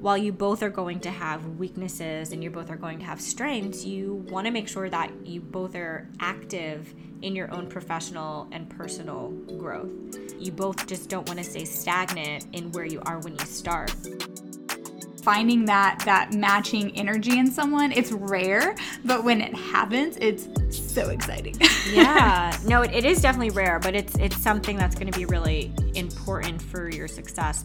while you both are going to have weaknesses and you both are going to have strengths, you want to make sure that you both are active in your own professional and personal growth. You both just don't want to stay stagnant in where you are when you start. Finding that that matching energy in someone it's rare but when it happens it's so exciting. Yeah. No it, it is definitely rare but it's it's something that's going to be really important for your success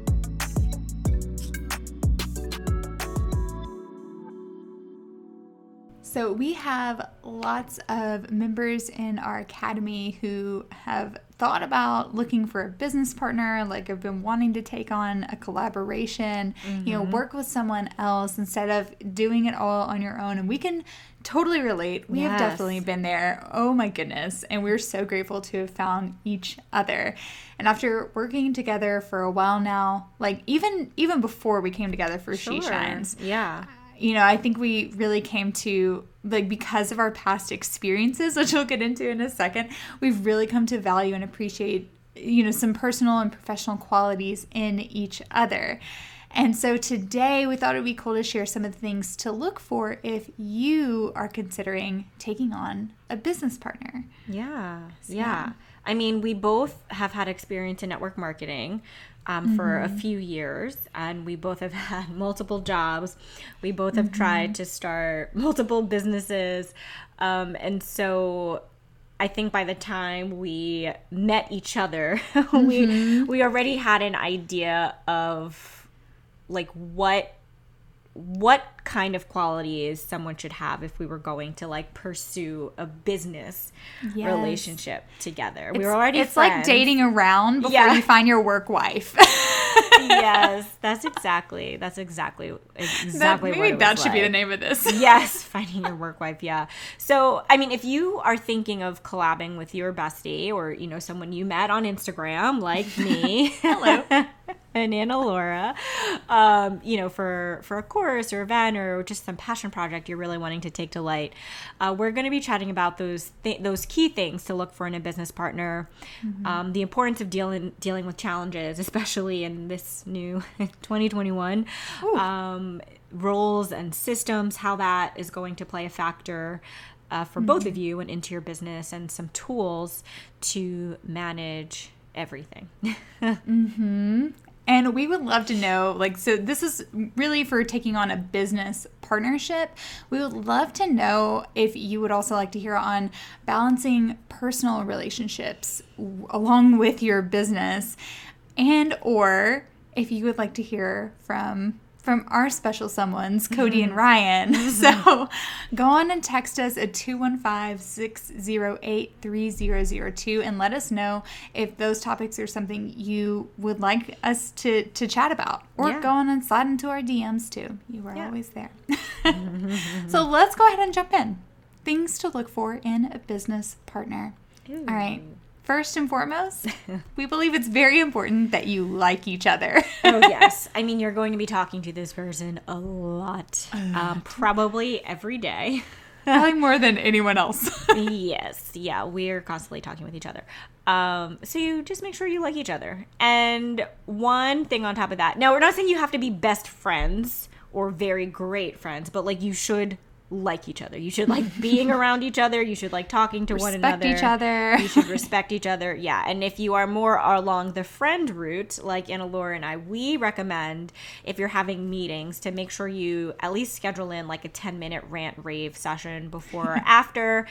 So, we have lots of members in our academy who have thought about looking for a business partner, like have been wanting to take on a collaboration, mm-hmm. you know, mm-hmm. work with someone else instead of doing it all on your own. And we can totally relate. We yes. have definitely been there. Oh my goodness. And we're so grateful to have found each other. And after working together for a while now, like even even before we came together for sure. She Shines. Yeah you know, I think we really came to like because of our past experiences, which we'll get into in a second, we've really come to value and appreciate, you know, some personal and professional qualities in each other. And so today we thought it would be cool to share some of the things to look for if you are considering taking on a business partner. Yeah. So, yeah. I mean, we both have had experience in network marketing um, mm-hmm. for a mm-hmm. few years, and we both have had multiple jobs. We both have mm-hmm. tried to start multiple businesses. Um, and so I think by the time we met each other, mm-hmm. we we already had an idea of like what what kind of qualities someone should have if we were going to like pursue a business yes. relationship together. It's, we were already It's friends. like dating around before yeah. you find your work wife. yes, that's exactly that's exactly exactly that, maybe that should like. be the name of this. yes, finding your work wife, yeah. So, I mean, if you are thinking of collabing with your bestie or, you know, someone you met on Instagram like me. Hello. and Anna Laura, um, you know, for for a course or event or just some passion project you're really wanting to take to light, uh, we're going to be chatting about those th- those key things to look for in a business partner, mm-hmm. um, the importance of dealing dealing with challenges, especially in this new 2021, um, roles and systems, how that is going to play a factor. Uh, for mm-hmm. both of you and into your business and some tools to manage everything. mm-hmm. And we would love to know like, so this is really for taking on a business partnership. We would love to know if you would also like to hear on balancing personal relationships along with your business and or if you would like to hear from from our special someones, Cody mm-hmm. and Ryan. Mm-hmm. So go on and text us at 215 608 3002 and let us know if those topics are something you would like us to, to chat about. Or yeah. go on and slide into our DMs too. You are yeah. always there. so let's go ahead and jump in. Things to look for in a business partner. Ooh. All right first and foremost, we believe it's very important that you like each other. oh, yes. I mean, you're going to be talking to this person a lot, a lot. Um, probably every day. Probably more than anyone else. yes. Yeah. We're constantly talking with each other. Um, so you just make sure you like each other. And one thing on top of that now, we're not saying you have to be best friends or very great friends, but like you should like each other. You should like being around each other. You should like talking to respect one another. Respect each other. you should respect each other. Yeah. And if you are more along the friend route, like Anna Laura and I, we recommend if you're having meetings to make sure you at least schedule in like a 10 minute rant rave session before or after,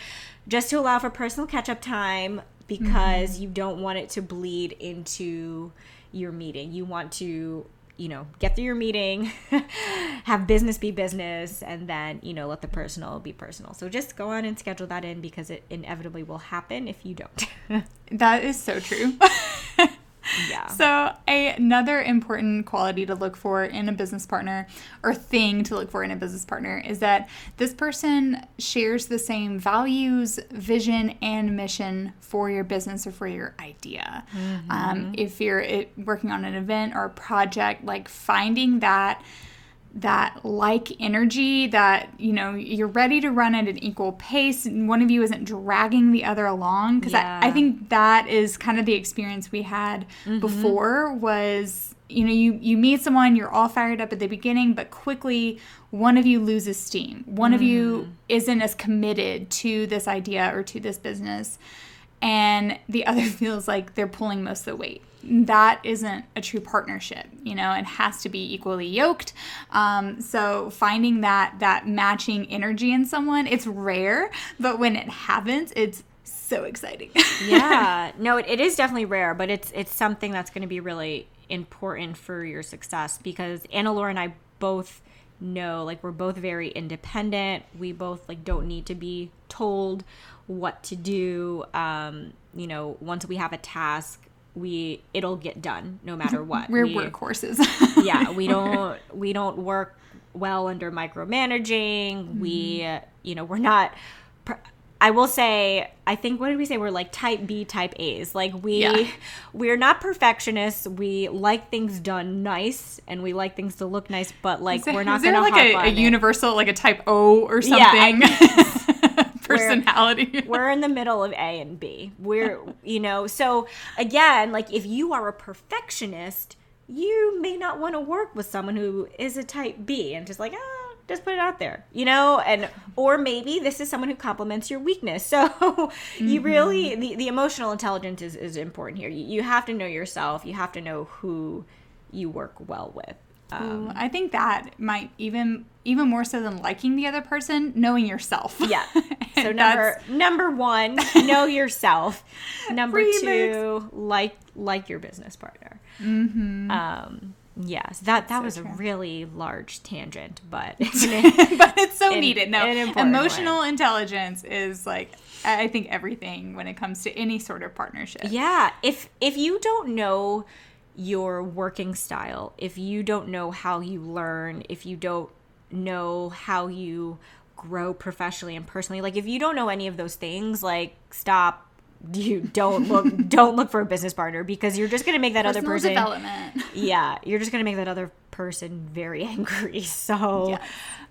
just to allow for personal catch up time because mm-hmm. you don't want it to bleed into your meeting. You want to you know, get through your meeting, have business be business, and then, you know, let the personal be personal. So just go on and schedule that in because it inevitably will happen if you don't. that is so true. Yeah. So, another important quality to look for in a business partner or thing to look for in a business partner is that this person shares the same values, vision, and mission for your business or for your idea. Um, if you're it, working on an event or a project, like finding that that like energy that you know you're ready to run at an equal pace and one of you isn't dragging the other along. Because Yeah. I, I think that is kind of the experience we had mm-hmm. before was you know you you meet someone you're all fired up at the beginning but quickly one of you loses steam. One of you mm. isn't as committed to this idea or to this business and the other feels like they're pulling most of the weight. That isn't a true partnership, you know. It has to be equally yoked. Um, so finding that that matching energy in someone, it's rare, but when it happens, it's so exciting. yeah no it, it is definitely rare but it's it's something that's going to be really important for your success because anna laura and i both know like we're both very independent we both like don't need to be told what to do um you know once we have a task we it'll get done no matter what. We're We- workhorses. yeah we don't we don't work well under micromanaging. We uh, you know we're not i will say i think what did we say? We're like type b type a's. Like we Yeah. we're not perfectionists. We like things done nice and we like things to look nice but like there- we're not is there gonna like hop a, a universal, like a type O or Yeah, I something? Personality. we're in the middle of A and B. We're, you know, so again, like if you are a perfectionist, you may not want to work with someone who is a type B and just like, ah, just put it out there, you know, and or maybe this is someone who complements your weakness. So you really the, the emotional intelligence is, is important here. You, you have to know yourself. You have to know who you work well with. Um, Ooh, I think that might even even more so than liking the other person, knowing yourself. Yeah. So number number one, know yourself. Number Remix. two, like like your business partner. Mm-hmm. Um, yes, that that was true. a really large tangent, but but it's so needed. No, emotional intelligence is like I think everything when it comes to any sort of partnership. yeah, if if you don't know your working style, if you don't know how you learn, if you don't know how you grow professionally and personally, like if you don't know any of those things, like stop you don't look don't look for a business partner because you're just going to make that other person development. yeah you're just going to make that other person very angry so Yes.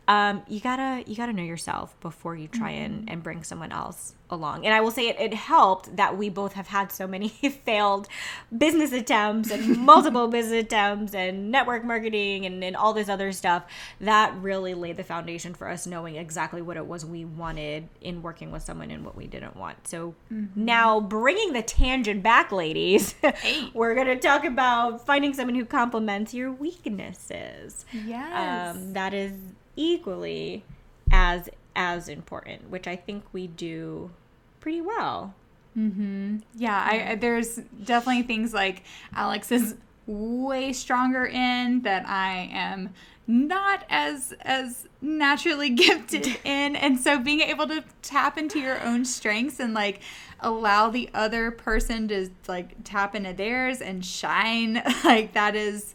Um, you gotta you gotta know yourself before you try and, Mm-hmm. and bring someone else along and i will say it, it helped that we both have had so many failed business attempts and multiple business attempts and network marketing and, and all this other stuff that really laid the foundation for us knowing exactly what it was we wanted in working with someone and what we didn't want so Mm-hmm. now bringing the tangent back ladies Hey. we're gonna talk about finding someone who complements your weaknesses Yes. um, that is equally as as important, which I think we do pretty well. Mm-hmm. yeah, I, I, there's definitely things like Alex is way stronger in that I am not as as naturally gifted in. And so being able to tap into your own strengths and like allow the other person to like tap into theirs and shine like that is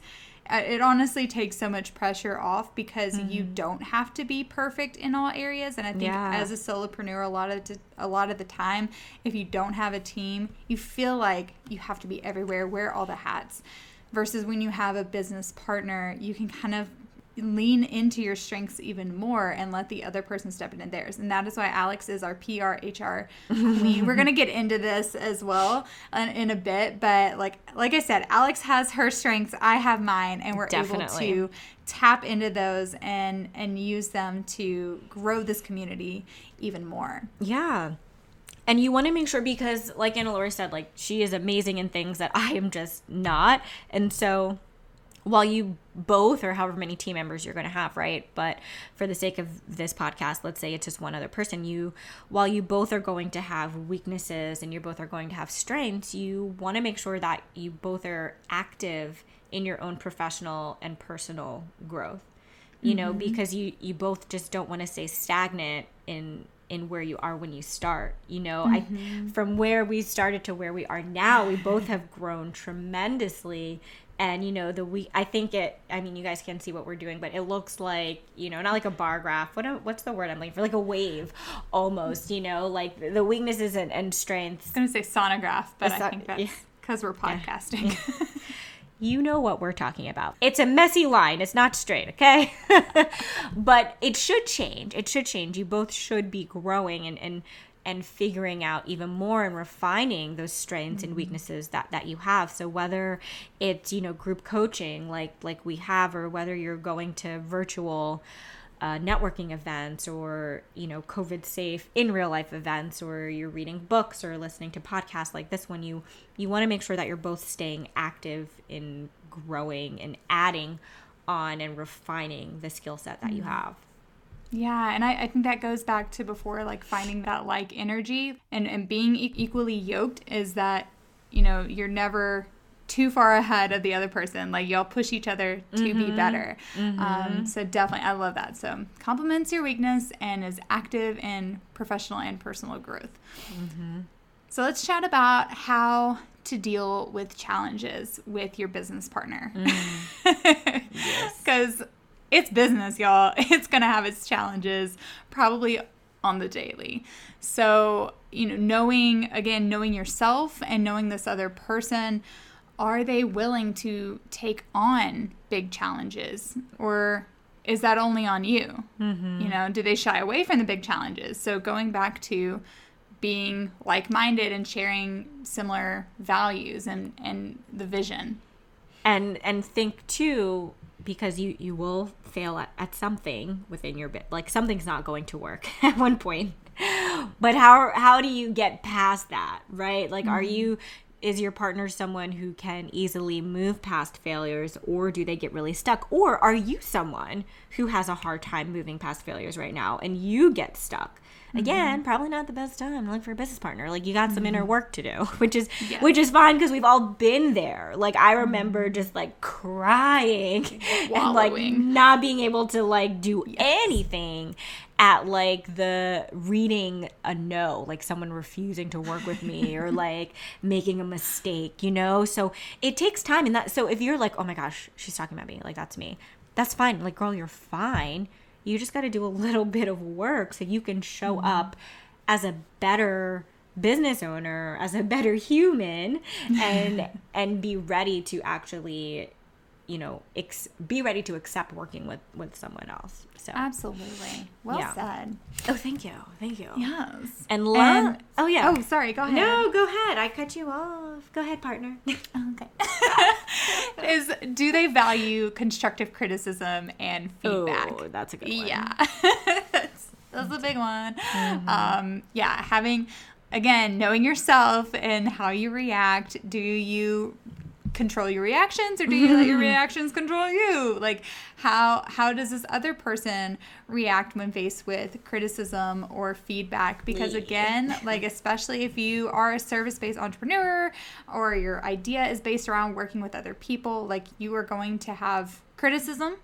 Uh, it honestly takes so much pressure off because you mm-hmm. don't have to be perfect in all areas and i think Yeah. as a solopreneur a lot of the, a lot of the time if you don't have a team you feel like you have to be everywhere wear all the hats versus when you have a business partner you can kind of lean into your strengths even more and let the other person step into theirs and that is why alex is our pr hr queen we're going to get into this as well in, in a bit but like like i said alex has her strengths i have mine and we're Definitely. able to tap into those and and use them to grow this community even more Yeah. And you want to make sure because, like Anna Laura said, like she is amazing in things that I am just not. And so, while you both, or however many team members you're going to have, right? But for the sake of this podcast, let's say it's just one other person. You, while you both are going to have weaknesses and you both are going to have strengths, you want to make sure that you both are active in your own professional and personal growth you know mm-hmm. because you you both just don't want to stay stagnant in in where you are when you start. You know, I mm-hmm. from where we started to where we are now, we both have grown tremendously. And you know the we I think it I mean you guys can see what we're doing but it looks like you know not like a bar graph what what's the word I'm looking for like a wave almost you know like the weaknesses and, and strengths I was going to say sonograph, but A I think that's yeah. because we're podcasting. you know what we're talking about. It's a messy line. It's not straight, okay? but it should change. It should change. You both should be growing and and and figuring out even more and refining those strengths and mm-hmm. weaknesses that that you have. So whether it's, you know, group coaching like like we have or whether you're going to virtual uh, networking events or you know covid safe in real life events or you're reading books or listening to podcasts like this one you you want to make sure that you're both staying active in growing and adding on and refining the skill set that you have. Yeah, and I, I think that goes back to before, like finding that like energy and, and being e- equally yoked is that, you know, you're never too far ahead of the other person. Like y'all push each other to be mm-hmm. better. Mm-hmm. Um, so definitely, I love that. So complements your weakness and is active in professional and personal growth. Mm-hmm. So let's chat about how to deal with challenges with your business partner. Mm. Because it's business, y'all. It's going to have its challenges probably on the daily. So, you know, knowing, again, knowing yourself and knowing this other person, are they willing to take on big challenges or is that only on you? Mm-hmm. You know, do they shy away from the big challenges? So, going back to being like minded and sharing similar values and, and the vision. and and think too because you you will fail at, at something within your bit like something's not going to work at one point but how how do you get past that right like are mm-hmm. you is your partner someone who can easily move past failures or do they get really stuck? Or are you someone who has a hard time moving past failures right now and you get stuck? Mm-hmm. Again probably not the best time to look for a business partner. Like you got some inner mm-hmm. work to do which is Yes. which is fine because we've all been there. Like i mm-hmm. remember just like crying and like not being able to like do anything at like the reading a no like someone refusing to work with me or like making a mistake you know? So it takes time and that so if you're like oh my gosh she's talking about me like that's me that's fine like girl you're fine. You just got to do a little bit of work so you can show mm-hmm. up as a better business owner as a better human and and be ready to actually you know ex- be ready to accept working with with someone else so Absolutely. Well Yeah. said. oh thank you thank you Yes. and, la- And- oh yeah Oh, sorry. Go ahead. no go ahead i cut you off go ahead partner Okay. Is do they value constructive criticism and feedback? oh that's a good one Yeah. that's, that's a big one. Um, yeah, having again, knowing yourself and how you react. Do you control your reactions or do you let your reactions control you? Like how how does this other person react when faced with criticism or feedback? Because again, like especially if you are a service-based entrepreneur or your idea is based around working with other people, like you are going to have criticism.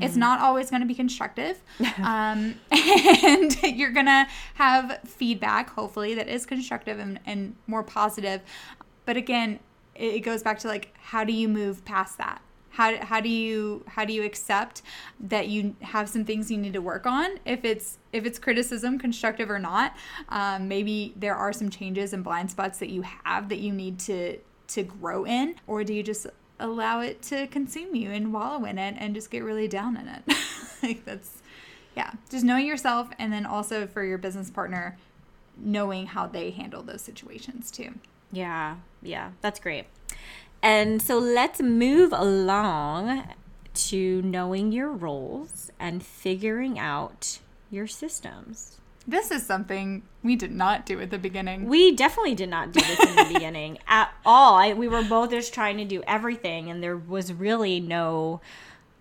It's not always going to be constructive. um, and you're going to have feedback, hopefully, that is constructive and, and more positive. But again, it goes back to like, how do you move past that? How, how do you how do you accept that you have some things you need to work on? If it's if it's criticism constructive or not um, maybe there are some changes and blind spots that you have that you need to to grow in or do you just allow it to consume you and wallow in it and just get really down in it? Like that's yeah just knowing yourself and then also for your business partner knowing how they handle those situations too Yeah, yeah, that's great. And so let's move along to knowing your roles and figuring out your systems. this is something we did not do at the beginning We definitely did not do this in the beginning at all. I, we were both just trying to do everything, and there was really no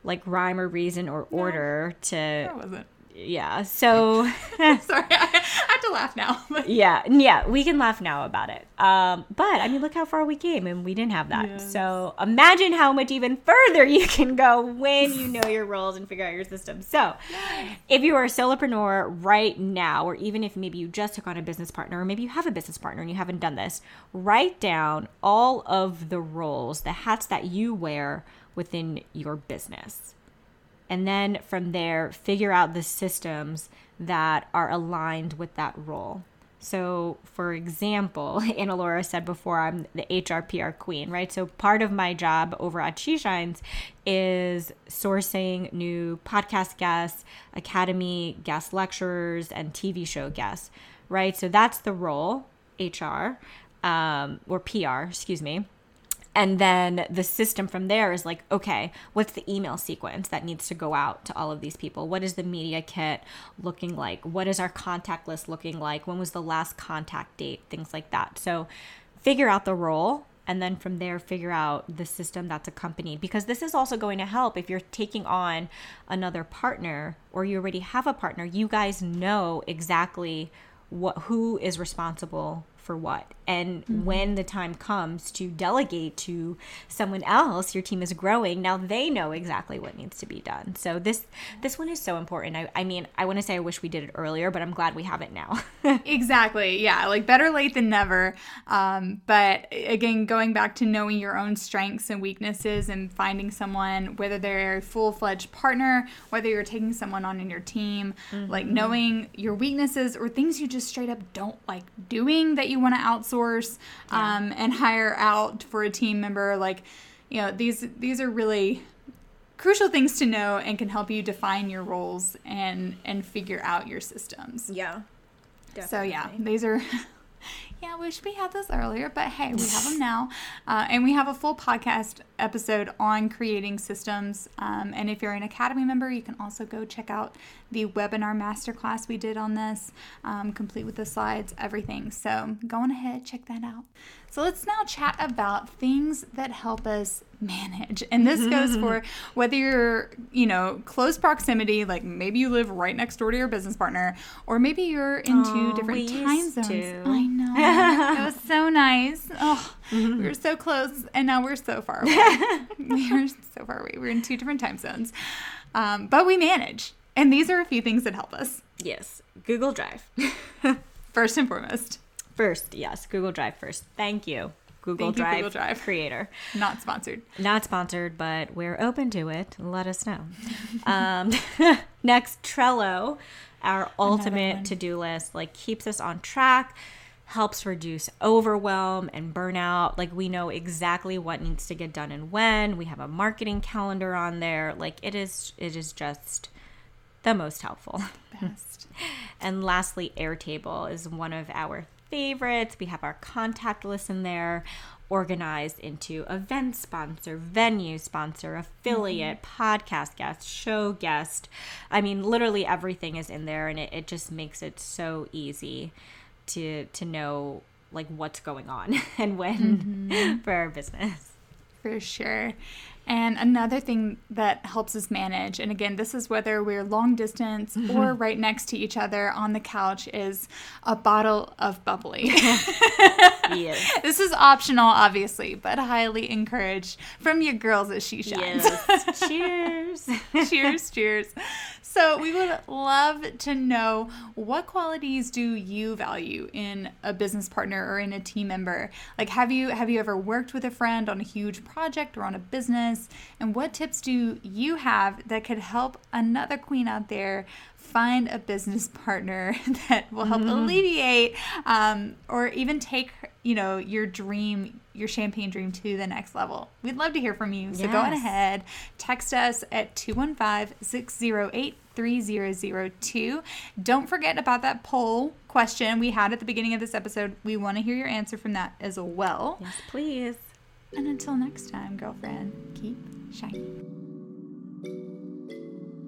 like rhyme or reason or order to There wasn't yeah. So Sorry, I have to laugh now. yeah, yeah, we can laugh now about it. Um, but I mean, look how far we came, and we didn't have that. So imagine how much even further you can go when you know your roles and figure out your system. So, if you are a solopreneur right now, or even if maybe you just took on a business partner, or maybe you have a business partner and you haven't done this, write down all of the roles, the hats that you wear within your business. And then from there, figure out the systems that are aligned with that role. So, for example, Anna Laura said before, I'm the HR PR queen, right? So, part of my job over at She Shines is sourcing new podcast guests, academy guest lecturers, and TV show guests, right? So, that's the role, HR, um, or PR, excuse me. And then the system from there is like, okay, what's the email sequence that needs to go out to all of these people? What is the media kit looking like? What is our contact list looking like? When was the last contact date? Things like that. So figure out the role and then from there figure out the system that's accompanied because this is also going to help if you're taking on another partner or you already have a partner you guys know exactly what who is responsible for what. And mm-hmm. when the time comes to delegate to someone else, your team is growing. Now they know exactly what needs to be done. So this this one is so important. I, I mean, I want to say I wish we did it earlier, but I'm glad we have it now. exactly. Yeah, like better late than never. Um, but again, going back to knowing your own strengths and weaknesses and finding someone, whether they're a full fledged partner, whether you're taking someone on in your team, mm-hmm. like knowing your weaknesses or things you just straight up don't like doing that you want to outsource yeah. um, and hire out for a team member. Like, you know, these these are really crucial things to know and can help you define your roles and and figure out your systems. Yeah. Definitely. So yeah, these are yeah, wish we had this earlier, but hey, we have them now. Uh, and we have a full podcast episode on creating systems. Um, and if you're an Academy member, you can also go check out the webinar masterclass we did on this, um, complete with the slides, everything. So go on ahead, check that out. So let's now chat about things that help us manage. And this goes for whether you're, you know, close proximity, like maybe you live right next door to your business partner, or maybe you're in two oh, different time zones. To. I know. it was so nice. Oh, mm-hmm. we were so close, and now we're so far away. we are so far away. We're in two different time zones. Um, but we manage. And these are a few things that help us. Yes. Google Drive. First and foremost. First, yes, Google Drive first. Thank you. Google, Thank Drive, you, Google Drive creator. Not sponsored. Not sponsored, but we're open to it. Let us know. um, next, Trello, our ultimate to do list, like keeps us on track, helps reduce overwhelm and burnout. Like we know exactly what needs to get done and when. We have a marketing calendar on there. Like it is, it is just the most helpful. Best. and lastly, Airtable is one of our favorites. We have our contact list in there organized into event sponsor, venue sponsor, affiliate, mm-hmm. podcast guest, show guest. I mean, literally everything is in there and it, it just makes it so easy to to know like what's going on and when mm-hmm. for our business. For sure. And another thing that helps us manage, and again, this is whether we're long distance mm-hmm. or right next to each other on the couch, is a bottle of bubbly. yes. This is optional, obviously, but highly encouraged from your girls at She Shines. Yes. cheers. cheers, cheers. So, we would love to know what qualities do you value in a business partner or in a team member? Like, have you have you ever worked with a friend on a huge project or on a business? And what tips do you have that could help another queen out there find a business partner that will help mm-hmm. alleviate um, or even take you know your dream your champagne dream to the next level. We'd love to hear from you so yes. go on ahead. Text us at 215-608-3002 don't forget about that poll question we had at the beginning of this episode. We want to hear your answer from that as well. Yes please. And until next time girlfriend keep shining